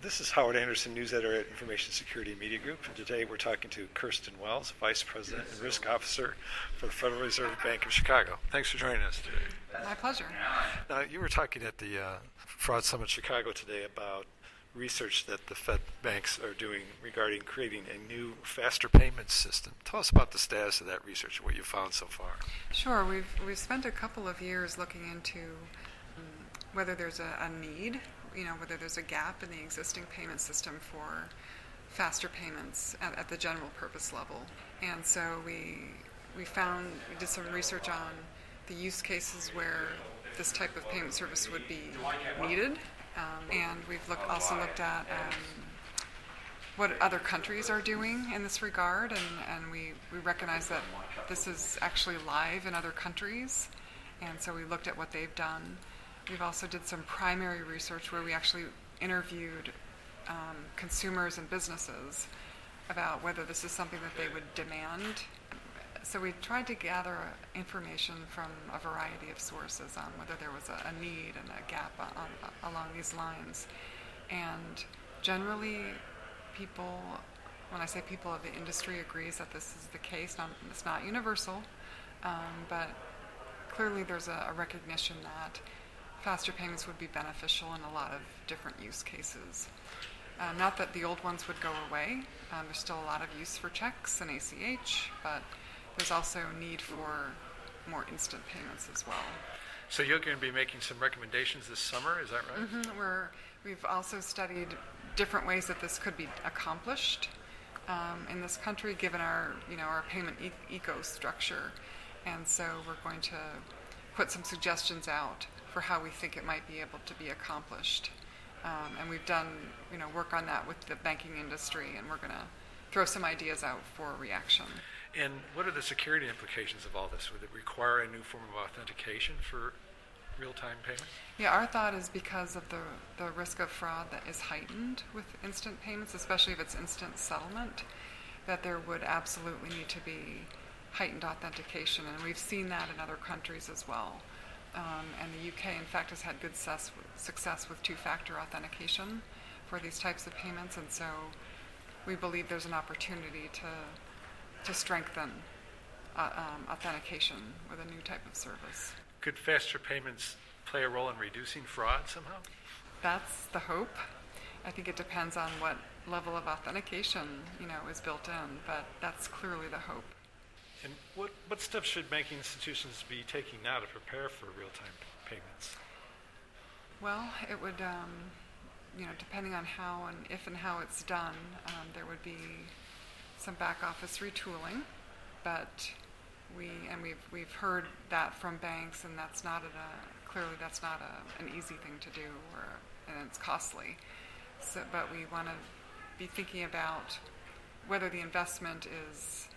This is Howard Anderson, news editor at Information Security Media Group. And today we're talking to Kirsten Wells, Vice President and Risk Officer for the Federal Reserve Bank of Chicago. Thanks for joining us today. My pleasure. Now, you were talking at the uh, Fraud Summit Chicago today about research that the Fed banks are doing regarding creating a new faster payments system. Tell us about the status of that research and what you found so far. Sure. We've, we've spent a couple of years looking into um, whether there's a, a need you know, whether there's a gap in the existing payment system for faster payments at, at the general purpose level. And so we we found we did some research on the use cases where this type of payment service would be needed, um, and we've looked, also looked at um, what other countries are doing in this regard, and, and we, we recognize that this is actually live in other countries, and so we looked at what they've done. We've also did some primary research where we actually interviewed um, consumers and businesses about whether this is something that they would demand. So we tried to gather information from a variety of sources on whether there was a, a need and a gap on, on, along these lines. And generally, people, when I say people of the industry, agrees that this is the case. Not, it's not universal, um, but clearly there's a, a recognition that faster payments would be beneficial in a lot of different use cases. Uh, not that the old ones would go away. Um, there's still a lot of use for checks and ACH, but there's also need for more instant payments as well. So you're going to be making some recommendations this summer, is that right? Mm-hmm. We're, we've also studied different ways that this could be accomplished um, in this country, given our you know our payment e- eco structure, and so we're going to put some suggestions out for how we think it might be able to be accomplished. Um, and we've done, you know, work on that with the banking industry, and we're going to throw some ideas out for reaction. And what are the security implications of all this? Would it require a new form of authentication for real-time payment? Yeah, our thought is because of the the risk of fraud that is heightened with instant payments, especially if it's instant settlement, that there would absolutely need to be heightened authentication, and we've seen that in other countries as well. Um, and the UK, in fact, has had good success, success with two factor authentication for these types of payments, and so we believe there's an opportunity to, to strengthen uh, um, authentication with a new type of service. Could faster payments play a role in reducing fraud somehow? That's the hope. I think it depends on what level of authentication you know is built in, but that's clearly the hope. And what, what steps should banking institutions be taking now to prepare for real-time payments? Well, it would, um, you know, depending on how and if and how it's done, um, there would be some back office retooling, but we and we've we've heard that from banks, and that's not a clearly that's not a, an easy thing to do, or and it's costly. So, but we want to be thinking about whether the investment is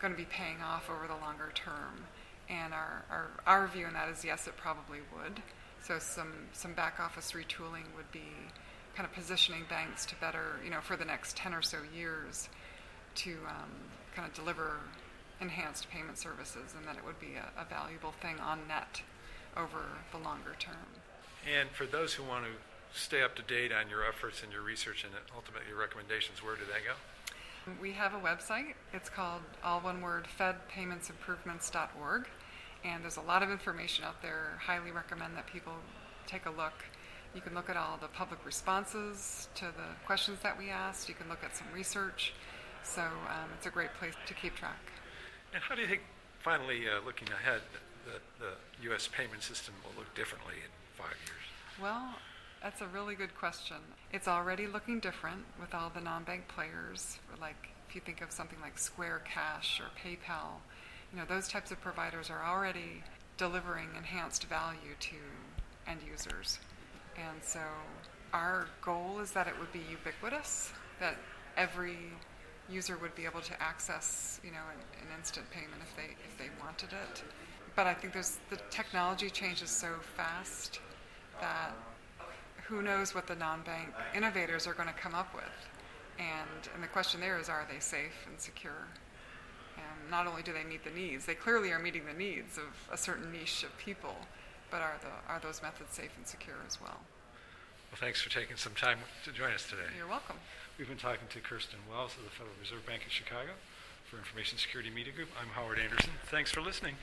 going to be paying off over the longer term. And our, our, our view on that is yes, it probably would. So some, some back office retooling would be kind of positioning banks to better, you know, for the next 10 or so years to um, kind of deliver enhanced payment services and that it would be a, a valuable thing on net over the longer term. And for those who want to stay up to date on your efforts and your research and ultimately your recommendations, where do they go? We have a website. It's called all one word fedpaymentsimprovements.org. And there's a lot of information out there. Highly recommend that people take a look. You can look at all the public responses to the questions that we asked. You can look at some research. So um, it's a great place to keep track. And how do you think, finally, uh, looking ahead, that the U.S. payment system will look differently in five years? Well, that's a really good question. It's already looking different with all the non-bank players. Like if you think of something like Square Cash or PayPal, you know those types of providers are already delivering enhanced value to end users. And so our goal is that it would be ubiquitous, that every user would be able to access, you know, an, an instant payment if they if they wanted it. But I think there's the technology changes so fast that who knows what the non-bank innovators are going to come up with. And, and the question there is, are they safe and secure? And not only do they meet the needs, they clearly are meeting the needs of a certain niche of people, but are, the, are those methods safe and secure as well? Well, thanks for taking some time to join us today. You're welcome. We've been talking to Kirsten Wells of the Federal Reserve Bank of Chicago for Information Security Media Group. I'm Howard Anderson. Thanks for listening.